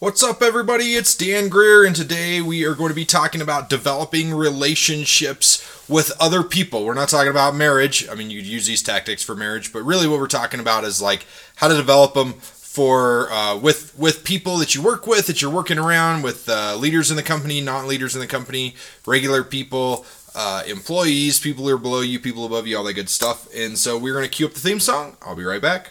What's up, everybody? It's Dan Greer, and today we are going to be talking about developing relationships with other people. We're not talking about marriage. I mean, you use these tactics for marriage, but really, what we're talking about is like how to develop them for uh, with with people that you work with, that you're working around with, uh, leaders in the company, not leaders in the company, regular people, uh, employees, people who are below you, people above you, all that good stuff. And so we're going to cue up the theme song. I'll be right back.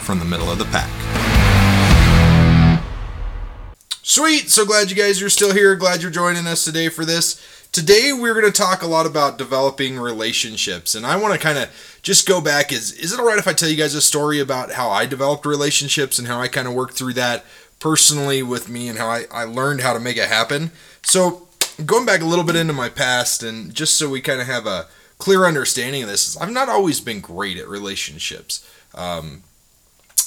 from the middle of the pack. Sweet, so glad you guys are still here. Glad you're joining us today for this. Today we're going to talk a lot about developing relationships, and I want to kind of just go back. Is is it all right if I tell you guys a story about how I developed relationships and how I kind of worked through that personally with me and how I, I learned how to make it happen? So going back a little bit into my past, and just so we kind of have a clear understanding of this, I've not always been great at relationships. Um,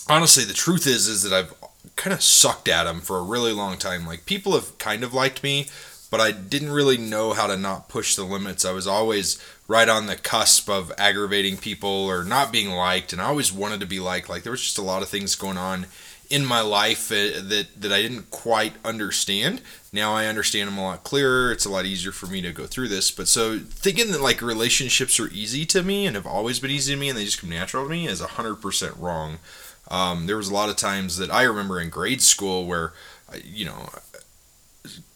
honestly, the truth is is that I've kind of sucked at them for a really long time. Like people have kind of liked me, but I didn't really know how to not push the limits. I was always right on the cusp of aggravating people or not being liked, and I always wanted to be liked. Like there was just a lot of things going on in my life uh, that that I didn't quite understand. Now I understand them a lot clearer. It's a lot easier for me to go through this. But so thinking that like relationships are easy to me and have always been easy to me and they just come natural to me is hundred percent wrong. Um, there was a lot of times that I remember in grade school where, you know,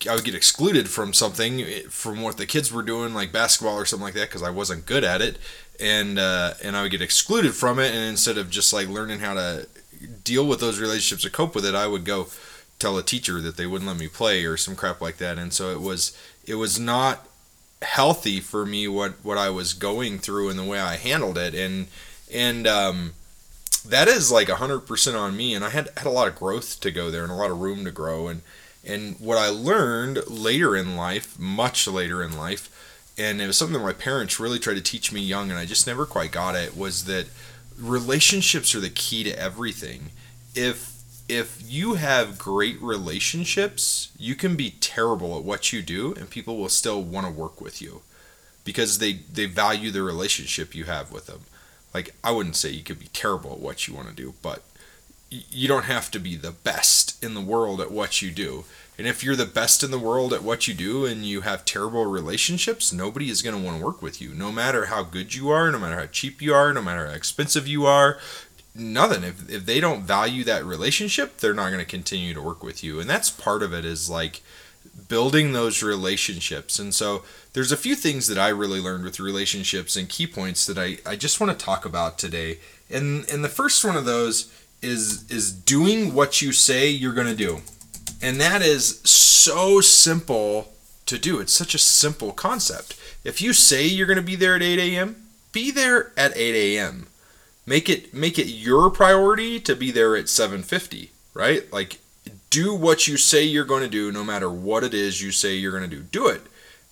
I would get excluded from something eh, from what the kids were doing, like basketball or something like that, because I wasn't good at it, and uh, and I would get excluded from it. And instead of just like learning how to deal with those relationships or cope with it, I would go tell a teacher that they wouldn't let me play or some crap like that. And so it was it was not healthy for me what what I was going through and the way I handled it. And and um, that is like 100% on me and i had, had a lot of growth to go there and a lot of room to grow and and what i learned later in life much later in life and it was something that my parents really tried to teach me young and i just never quite got it was that relationships are the key to everything. If if you have great relationships you can be terrible at what you do and people will still want to work with you because they they value the relationship you have with them like I wouldn't say you could be terrible at what you want to do, but you don't have to be the best in the world at what you do. And if you're the best in the world at what you do and you have terrible relationships, nobody is going to want to work with you. No matter how good you are, no matter how cheap you are, no matter how expensive you are, nothing. If, if they don't value that relationship, they're not going to continue to work with you. And that's part of it is like building those relationships. And so there's a few things that I really learned with relationships and key points that I, I just want to talk about today. And and the first one of those is is doing what you say you're going to do. And that is so simple to do. It's such a simple concept. If you say you're going to be there at 8 a.m., be there at 8 a.m. Make it make it your priority to be there at 7:50, right? Like do what you say you're going to do no matter what it is you say you're going to do. Do it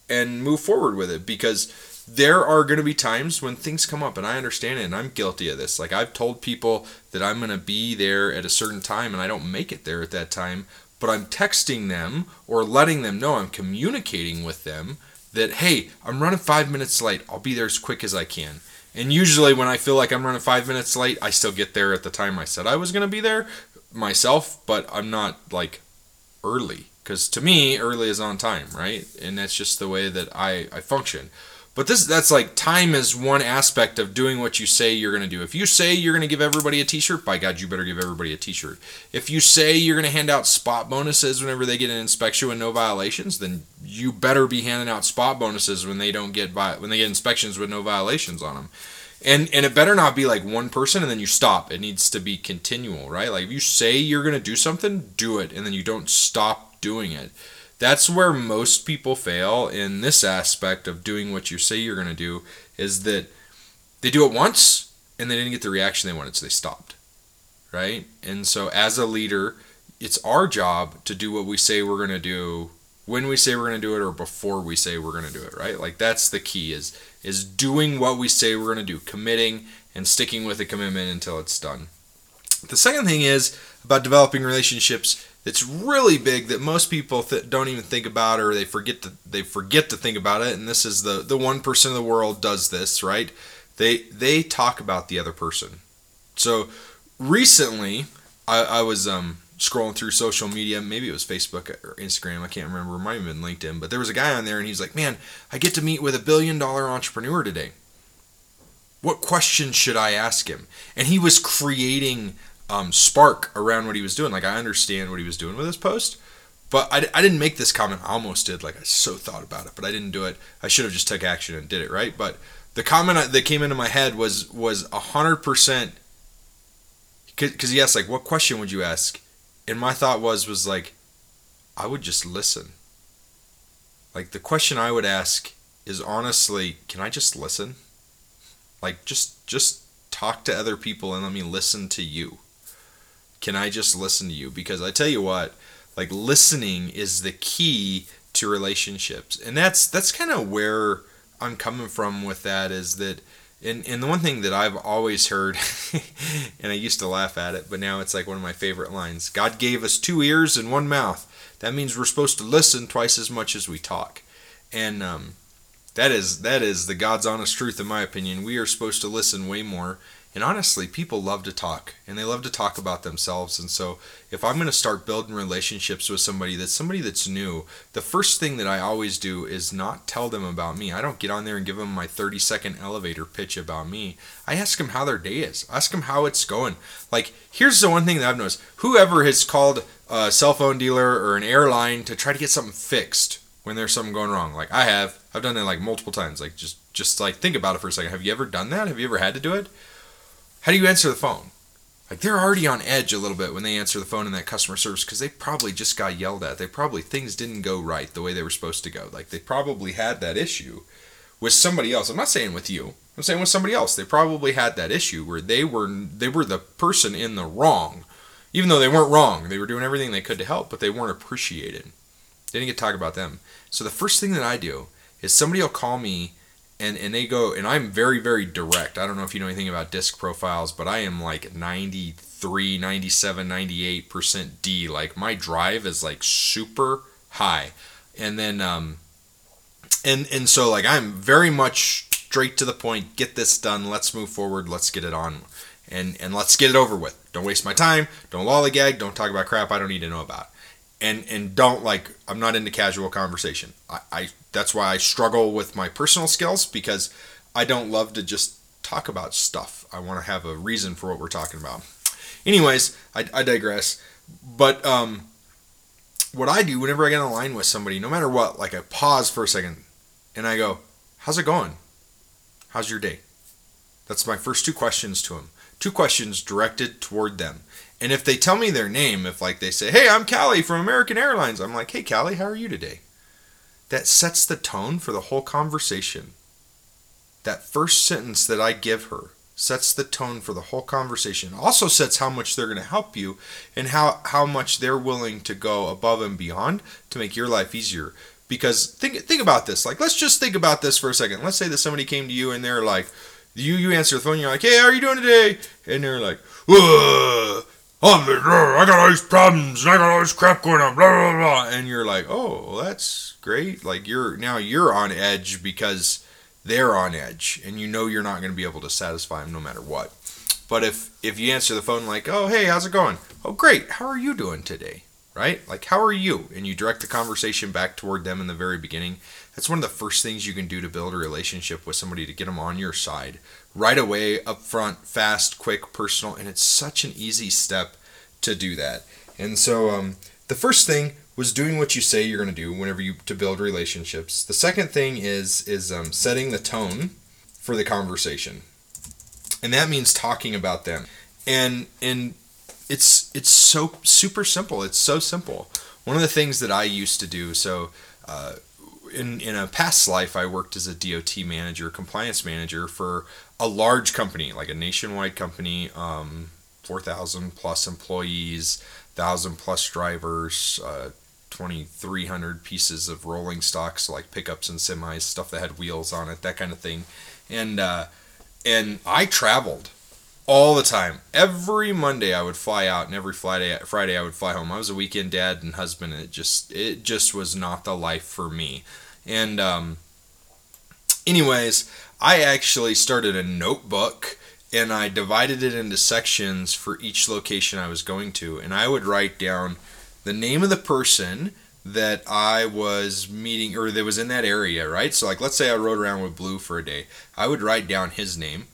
and move forward with it because there are going to be times when things come up and I understand it and I'm guilty of this. Like I've told people that I'm going to be there at a certain time and I don't make it there at that time, but I'm texting them or letting them know I'm communicating with them that hey, I'm running 5 minutes late. I'll be there as quick as I can. And usually when I feel like I'm running 5 minutes late, I still get there at the time I said I was going to be there myself, but I'm not like early. Because to me early is on time right? And that's just the way that i i function. But this that's like time is one aspect of doing what you say you're going to do. If you say you're going to give everybody a t-shirt by god you better give everybody a t-shirt. If you say you're going to hand out spot bonuses whenever they get an inspection with no violations then you better be handing out spot bonuses when they don't get by when they get inspections with no violations on them and and it better not be like one person and then you stop it needs to be continual right like if you say you're going to do something do it and then you don't stop doing it. That's where most people fail in this aspect of doing what you say you're going to do is that they do it once and they didn't get the reaction they wanted, so they stopped. right? And so as a leader, it's our job to do what we say we're going to do when we say we're going to do it or before we say we're going to do it, right? Like that's the key is is doing what we say we're going to do, committing and sticking with a commitment until it's done. The second thing is about developing relationships that's really big that most people th- don't even think about or they forget to they forget to think about it and this is the the 1% of the world does this, right? They they talk about the other person. So recently I, I was um scrolling through social media, maybe it was Facebook or Instagram, I can't remember, it might have been LinkedIn, but there was a guy on there and he's like, Man, I get to meet with a billion dollar entrepreneur today. What questions should I ask him? And he was creating um, spark around what he was doing. Like, I understand what he was doing with his post, but I, I didn't make this comment. I almost did. Like, I so thought about it, but I didn't do it. I should have just took action and did it, right? But the comment that came into my head was was 100% because he asked, like, what question would you ask? And my thought was was like I would just listen. Like the question I would ask is honestly, can I just listen? Like just just talk to other people and let me listen to you. Can I just listen to you? Because I tell you what, like listening is the key to relationships. And that's that's kind of where I'm coming from with that is that and, and the one thing that I've always heard, and I used to laugh at it, but now it's like one of my favorite lines God gave us two ears and one mouth. That means we're supposed to listen twice as much as we talk. And um, that is that is the God's honest truth, in my opinion. We are supposed to listen way more and honestly, people love to talk and they love to talk about themselves. And so, if I'm going to start building relationships with somebody that's somebody that's new, the first thing that I always do is not tell them about me. I don't get on there and give them my 30 second elevator pitch about me. I ask them how their day is, I ask them how it's going. Like, here's the one thing that I've noticed whoever has called a cell phone dealer or an airline to try to get something fixed when there's something going wrong. Like I have, I've done that like multiple times. Like just just like think about it for a second. Have you ever done that? Have you ever had to do it? How do you answer the phone? Like they're already on edge a little bit when they answer the phone in that customer service because they probably just got yelled at. They probably things didn't go right the way they were supposed to go. Like they probably had that issue with somebody else. I'm not saying with you. I'm saying with somebody else. They probably had that issue where they were they were the person in the wrong, even though they weren't wrong. They were doing everything they could to help, but they weren't appreciated. They didn't get to talk about them. So the first thing that I do is somebody will call me and and they go and I'm very very direct. I don't know if you know anything about disc profiles, but I am like 93, 97, 98% D. Like my drive is like super high. And then um and and so like I'm very much straight to the point, get this done, let's move forward, let's get it on and and let's get it over with. Don't waste my time, don't lollygag, don't talk about crap I don't need to know about and and don't like I'm not into casual conversation. I, I that's why I struggle with my personal skills because I don't love to just talk about stuff. I want to have a reason for what we're talking about. Anyways, I, I digress. But um, what I do whenever I get a line with somebody, no matter what, like I pause for a second and I go, "How's it going? How's your day?" That's my first two questions to them. Two questions directed toward them. And if they tell me their name, if like they say, "Hey, I'm Callie from American Airlines," I'm like, "Hey, Callie, how are you today?" That sets the tone for the whole conversation. That first sentence that I give her sets the tone for the whole conversation. Also sets how much they're going to help you and how how much they're willing to go above and beyond to make your life easier. Because think think about this. Like let's just think about this for a second. Let's say that somebody came to you and they're like, you you answer the phone. You're like, "Hey, how are you doing today?" And they're like, "Whoa." Oh, I got all these problems and I got all this crap going on, blah, blah, blah. And you're like, oh, well, that's great. Like, you're now you're on edge because they're on edge and you know you're not going to be able to satisfy them no matter what. But if, if you answer the phone like, oh, hey, how's it going? Oh, great. How are you doing today? Right? Like, how are you? And you direct the conversation back toward them in the very beginning. That's one of the first things you can do to build a relationship with somebody to get them on your side right away, up front, fast, quick, personal, and it's such an easy step to do that. And so, um, the first thing was doing what you say you're going to do whenever you to build relationships. The second thing is is um, setting the tone for the conversation, and that means talking about them. And and it's it's so super simple. It's so simple. One of the things that I used to do so. Uh, in, in a past life, I worked as a DOT manager, compliance manager for a large company, like a nationwide company, um, 4,000 plus employees, 1,000 plus drivers, uh, 2,300 pieces of rolling stock, so like pickups and semis, stuff that had wheels on it, that kind of thing. And, uh, and I traveled all the time. Every Monday I would fly out, and every Friday Friday I would fly home. I was a weekend dad and husband, and it just it just was not the life for me. And um, anyways, I actually started a notebook and I divided it into sections for each location I was going to, and I would write down the name of the person that I was meeting or that was in that area, right? So like let's say I rode around with Blue for a day. I would write down his name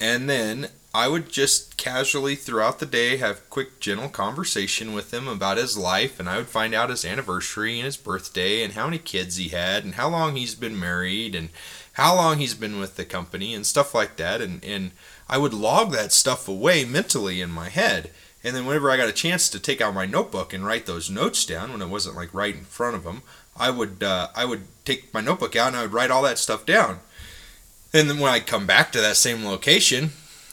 and then I would just casually throughout the day have quick gentle conversation with him about his life and I would find out his anniversary and his birthday and how many kids he had and how long he's been married and how long he's been with the company and stuff like that. And and I would log that stuff away mentally in my head. And then whenever I got a chance to take out my notebook and write those notes down when it wasn't like right in front of him I would uh, I would take my notebook out and I would write all that stuff down. And then when I come back to that same location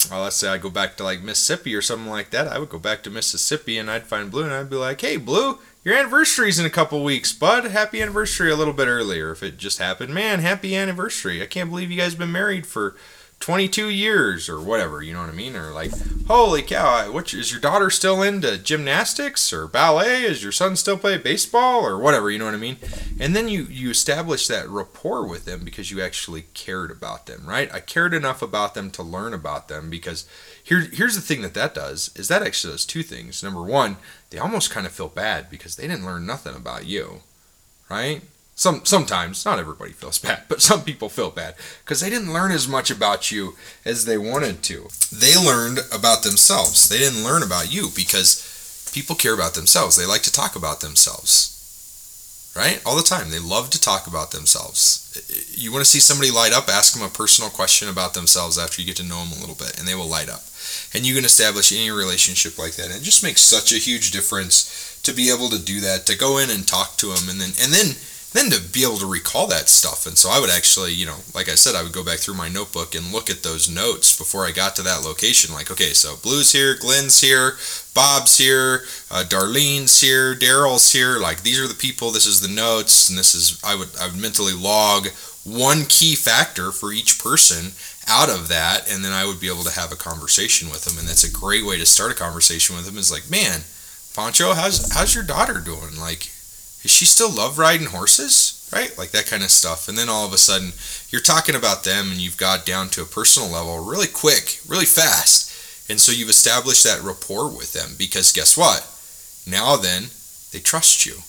well, let's say I go back to like Mississippi or something like that, I would go back to Mississippi and I'd find Blue and I'd be like, hey, Blue, your anniversary's in a couple weeks, bud. Happy anniversary a little bit earlier if it just happened. Man, happy anniversary. I can't believe you guys been married for 22 years or whatever, you know what I mean? Or like, holy cow, what is your daughter still into gymnastics or ballet? Is your son still play baseball or whatever, you know what I mean? And then you you establish that rapport with them because you actually cared about them, right? I cared enough about them to learn about them because here here's the thing that that does is that actually does two things. Number one, they almost kind of feel bad because they didn't learn nothing about you, right? Some sometimes, not everybody feels bad, but some people feel bad because they didn't learn as much about you as they wanted to. They learned about themselves. They didn't learn about you because people care about themselves. They like to talk about themselves. Right? All the time. They love to talk about themselves. You want to see somebody light up, ask them a personal question about themselves after you get to know them a little bit, and they will light up. And you can establish any relationship like that. And it just makes such a huge difference to be able to do that, to go in and talk to them, and then and then then to be able to recall that stuff. And so I would actually, you know, like I said, I would go back through my notebook and look at those notes before I got to that location. Like, okay, so Blue's here, Glenn's here, Bob's here, uh, Darlene's here, Daryl's here. Like, these are the people. This is the notes, and this is I would I would mentally log one key factor for each person out of that, and then I would be able to have a conversation with them. And that's a great way to start a conversation with them. Is like, man, Pancho, how's how's your daughter doing? Like, is she still love riding horses? Right? Like that kind of stuff. And then all of a sudden, you're talking about them and you've got down to a personal level really quick, really fast. And so you've established that rapport with them because guess what? Now then, they trust you.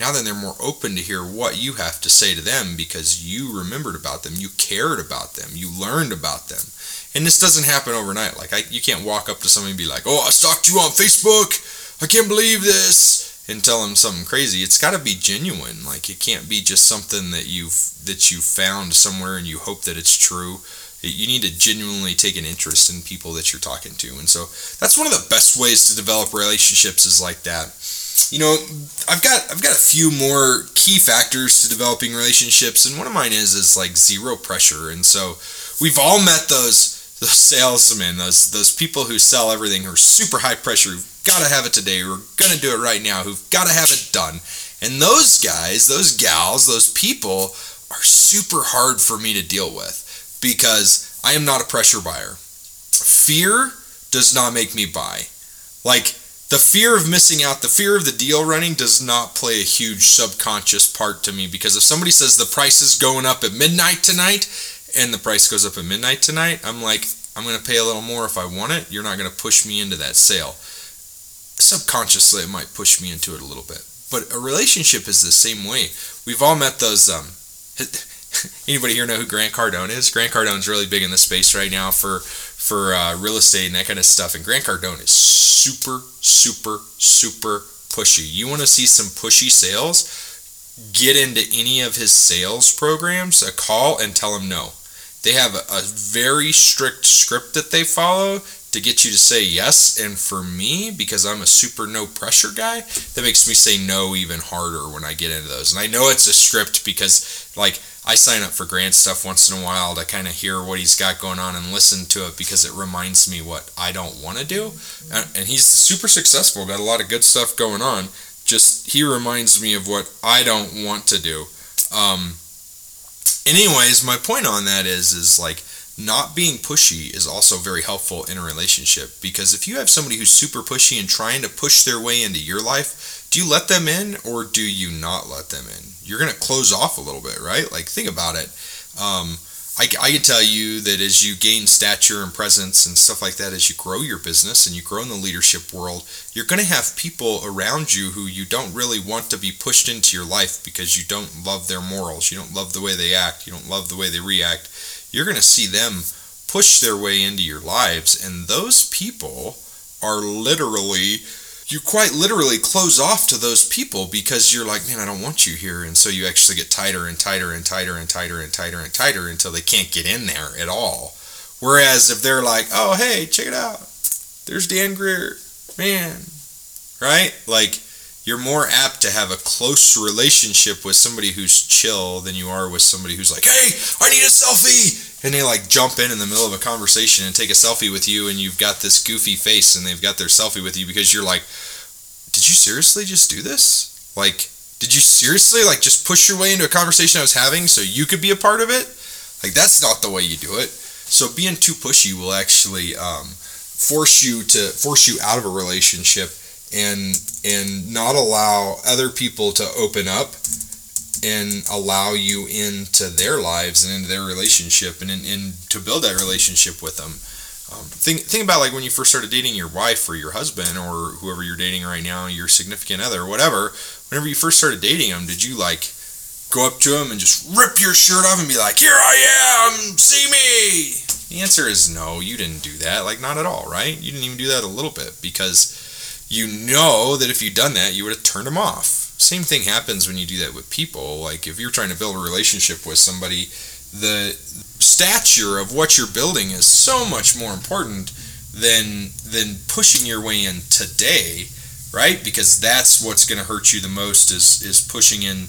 Now then, they're more open to hear what you have to say to them because you remembered about them, you cared about them, you learned about them. And this doesn't happen overnight. Like I, you can't walk up to somebody and be like, "Oh, I stalked you on Facebook. I can't believe this." And tell them something crazy. It's got to be genuine. Like it can't be just something that you've that you found somewhere and you hope that it's true. You need to genuinely take an interest in people that you're talking to, and so that's one of the best ways to develop relationships is like that. You know, I've got I've got a few more key factors to developing relationships, and one of mine is is like zero pressure. And so we've all met those those salesmen, those those people who sell everything who are super high pressure, who've got to have it today, we're gonna do it right now, who've got to have it done. And those guys, those gals, those people are super hard for me to deal with because I am not a pressure buyer. Fear does not make me buy. Like the fear of missing out, the fear of the deal running does not play a huge subconscious part to me because if somebody says the price is going up at midnight tonight and the price goes up at midnight tonight, I'm like, I'm going to pay a little more if I want it. You're not going to push me into that sale. Subconsciously, it might push me into it a little bit. But a relationship is the same way. We've all met those. Um, anybody here know who Grant Cardone is? Grant Cardone's really big in the space right now for for uh, real estate and that kind of stuff. And Grant Cardone is super, super, super pushy. You want to see some pushy sales? Get into any of his sales programs, a call, and tell him no. They have a, a very strict script that they follow to get you to say yes. And for me, because I'm a super no pressure guy, that makes me say no even harder when I get into those. And I know it's a script because, like, I sign up for Grant stuff once in a while to kind of hear what he's got going on and listen to it because it reminds me what I don't want to do. And, and he's super successful, got a lot of good stuff going on. Just he reminds me of what I don't want to do. Um, anyways, my point on that is is like not being pushy is also very helpful in a relationship because if you have somebody who's super pushy and trying to push their way into your life, do you let them in or do you not let them in? You're going to close off a little bit, right? Like, think about it. Um, I, I can tell you that as you gain stature and presence and stuff like that, as you grow your business and you grow in the leadership world, you're going to have people around you who you don't really want to be pushed into your life because you don't love their morals, you don't love the way they act, you don't love the way they react you're going to see them push their way into your lives. And those people are literally, you quite literally close off to those people because you're like, man, I don't want you here. And so you actually get tighter and tighter and tighter and tighter and tighter and tighter until they can't get in there at all. Whereas if they're like, oh, hey, check it out. There's Dan Greer. Man. Right? Like, you're more apt to have a close relationship with somebody who's chill than you are with somebody who's like, hey, I need a selfie. And they like jump in in the middle of a conversation and take a selfie with you, and you've got this goofy face, and they've got their selfie with you because you're like, did you seriously just do this? Like, did you seriously like just push your way into a conversation I was having so you could be a part of it? Like, that's not the way you do it. So being too pushy will actually um, force you to force you out of a relationship and and not allow other people to open up and allow you into their lives and into their relationship and, and, and to build that relationship with them. Um, think think about like when you first started dating your wife or your husband or whoever you're dating right now, your significant other, or whatever. Whenever you first started dating them, did you like go up to them and just rip your shirt off and be like, "Here I am, see me"? The answer is no. You didn't do that. Like not at all, right? You didn't even do that a little bit because you know that if you'd done that, you would have turned them off. Same thing happens when you do that with people. Like if you're trying to build a relationship with somebody, the stature of what you're building is so much more important than than pushing your way in today, right? Because that's what's going to hurt you the most is is pushing in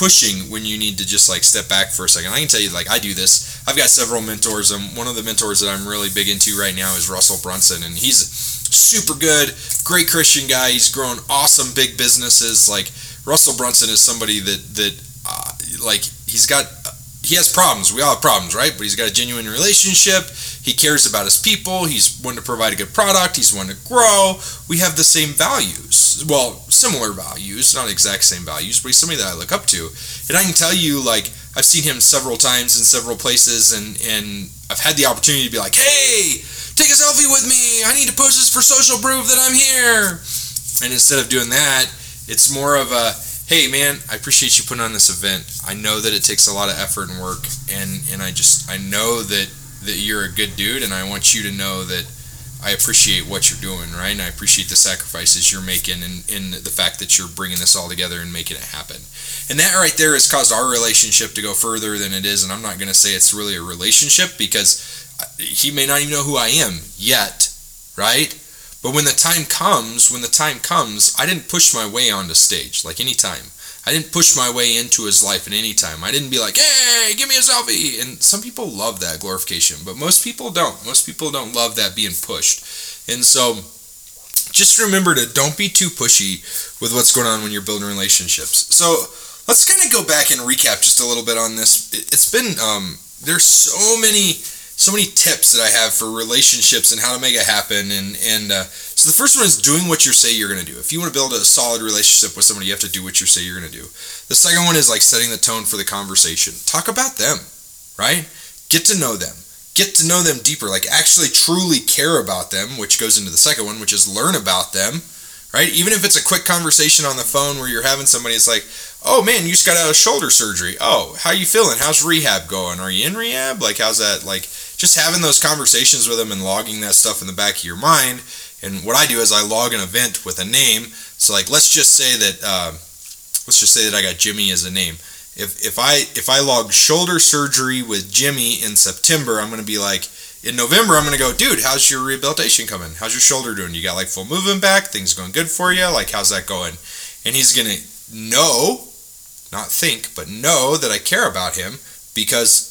pushing when you need to just like step back for a second. I can tell you like I do this. I've got several mentors. Um, one of the mentors that I'm really big into right now is Russell Brunson, and he's super good, great Christian guy. He's grown awesome big businesses. Like Russell Brunson is somebody that that uh, like he's got he has problems. We all have problems, right? But he's got a genuine relationship. He cares about his people. He's one to provide a good product. He's one to grow. We have the same values. Well, similar values, not exact same values, but he's somebody that I look up to. And I can tell you, like, I've seen him several times in several places, and and I've had the opportunity to be like, hey, take a selfie with me. I need to post this for social proof that I'm here. And instead of doing that, it's more of a, hey man, I appreciate you putting on this event. I know that it takes a lot of effort and work, and and I just I know that that you're a good dude, and I want you to know that I appreciate what you're doing, right? And I appreciate the sacrifices you're making, and, and the fact that you're bringing this all together and making it happen. And that right there has caused our relationship to go further than it is. And I'm not going to say it's really a relationship because he may not even know who I am yet, right? But when the time comes, when the time comes, I didn't push my way onto stage like any time. I didn't push my way into his life at any time. I didn't be like, "Hey, give me a selfie." And some people love that glorification, but most people don't. Most people don't love that being pushed. And so just remember to don't be too pushy with what's going on when you're building relationships. So let's kind of go back and recap just a little bit on this. It's been um, there's so many so many tips that I have for relationships and how to make it happen. And and uh, so the first one is doing what you say you're going to do. If you want to build a solid relationship with somebody, you have to do what you say you're going to do. The second one is like setting the tone for the conversation. Talk about them, right? Get to know them. Get to know them deeper. Like actually truly care about them, which goes into the second one, which is learn about them right? Even if it's a quick conversation on the phone where you're having somebody, it's like, oh man, you just got out of shoulder surgery. Oh, how you feeling? How's rehab going? Are you in rehab? Like, how's that? Like, just having those conversations with them and logging that stuff in the back of your mind. And what I do is I log an event with a name. So like, let's just say that, uh, let's just say that I got Jimmy as a name. If if I if I log shoulder surgery with Jimmy in September, I'm gonna be like, in November, I'm gonna go, dude. How's your rehabilitation coming? How's your shoulder doing? You got like full movement back? Things going good for you? Like, how's that going? And he's gonna know not think, but know that I care about him because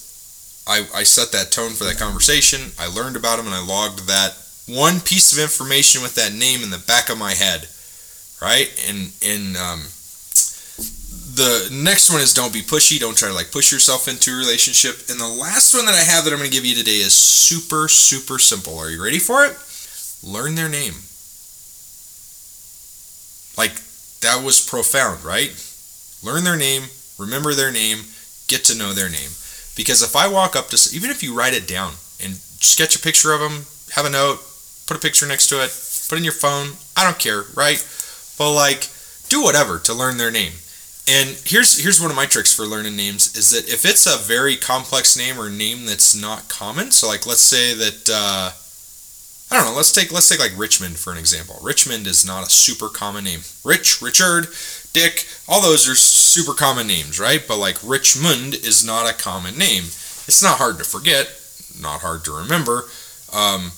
I, I set that tone for that conversation. I learned about him and I logged that one piece of information with that name in the back of my head, right? And and um, the next one is don't be pushy. Don't try to like push yourself into a relationship. And the last one that I have that I'm going to give you today is super super simple. Are you ready for it? Learn their name. Like that was profound, right? Learn their name, remember their name, get to know their name. Because if I walk up to, even if you write it down and sketch a picture of them, have a note, put a picture next to it, put in your phone, I don't care, right? But like, do whatever to learn their name. And here's here's one of my tricks for learning names is that if it's a very complex name or name that's not common, so like let's say that uh, I don't know, let's take let's take like Richmond for an example. Richmond is not a super common name. Rich, Richard, Dick, all those are super common names, right? But like Richmond is not a common name. It's not hard to forget, not hard to remember. Um,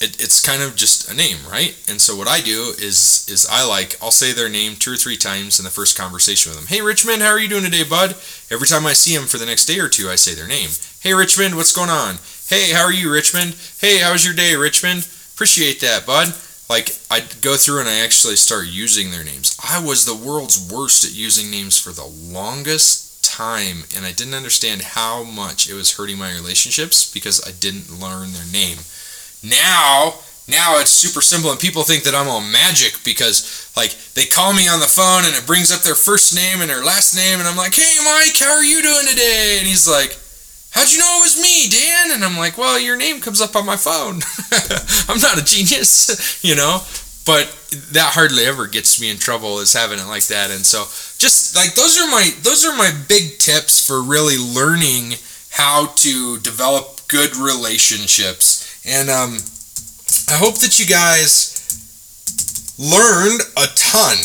it, it's kind of just a name, right? And so what I do is is I like I'll say their name two or three times in the first conversation with them. Hey Richmond, how are you doing today, bud? Every time I see them for the next day or two, I say their name. Hey Richmond, what's going on? Hey, how are you, Richmond? Hey, how was your day, Richmond? Appreciate that, bud. Like I go through and I actually start using their names. I was the world's worst at using names for the longest time, and I didn't understand how much it was hurting my relationships because I didn't learn their name. Now, now it's super simple, and people think that I'm all magic because, like, they call me on the phone and it brings up their first name and their last name, and I'm like, "Hey, Mike, how are you doing today?" And he's like, "How'd you know it was me, Dan?" And I'm like, "Well, your name comes up on my phone. I'm not a genius, you know." But that hardly ever gets me in trouble is having it like that, and so just like those are my those are my big tips for really learning how to develop good relationships and um, I hope that you guys learned a ton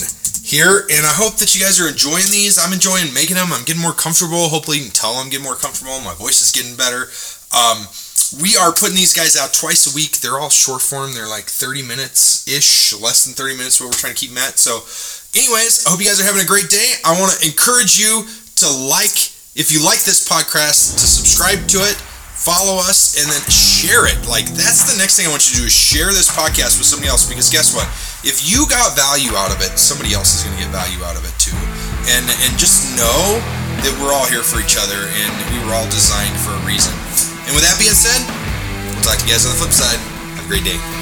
here, and I hope that you guys are enjoying these. I'm enjoying making them. I'm getting more comfortable. Hopefully, you can tell I'm getting more comfortable. My voice is getting better. Um, we are putting these guys out twice a week. They're all short form. They're like 30 minutes ish, less than 30 minutes. What we're trying to keep them at. So, anyways, I hope you guys are having a great day. I want to encourage you to like, if you like this podcast, to subscribe to it follow us, and then share it. Like that's the next thing I want you to do is share this podcast with somebody else because guess what? If you got value out of it, somebody else is going to get value out of it too. And and just know that we're all here for each other and we were all designed for a reason. And with that being said, we'll talk to you guys on the flip side. Have a great day.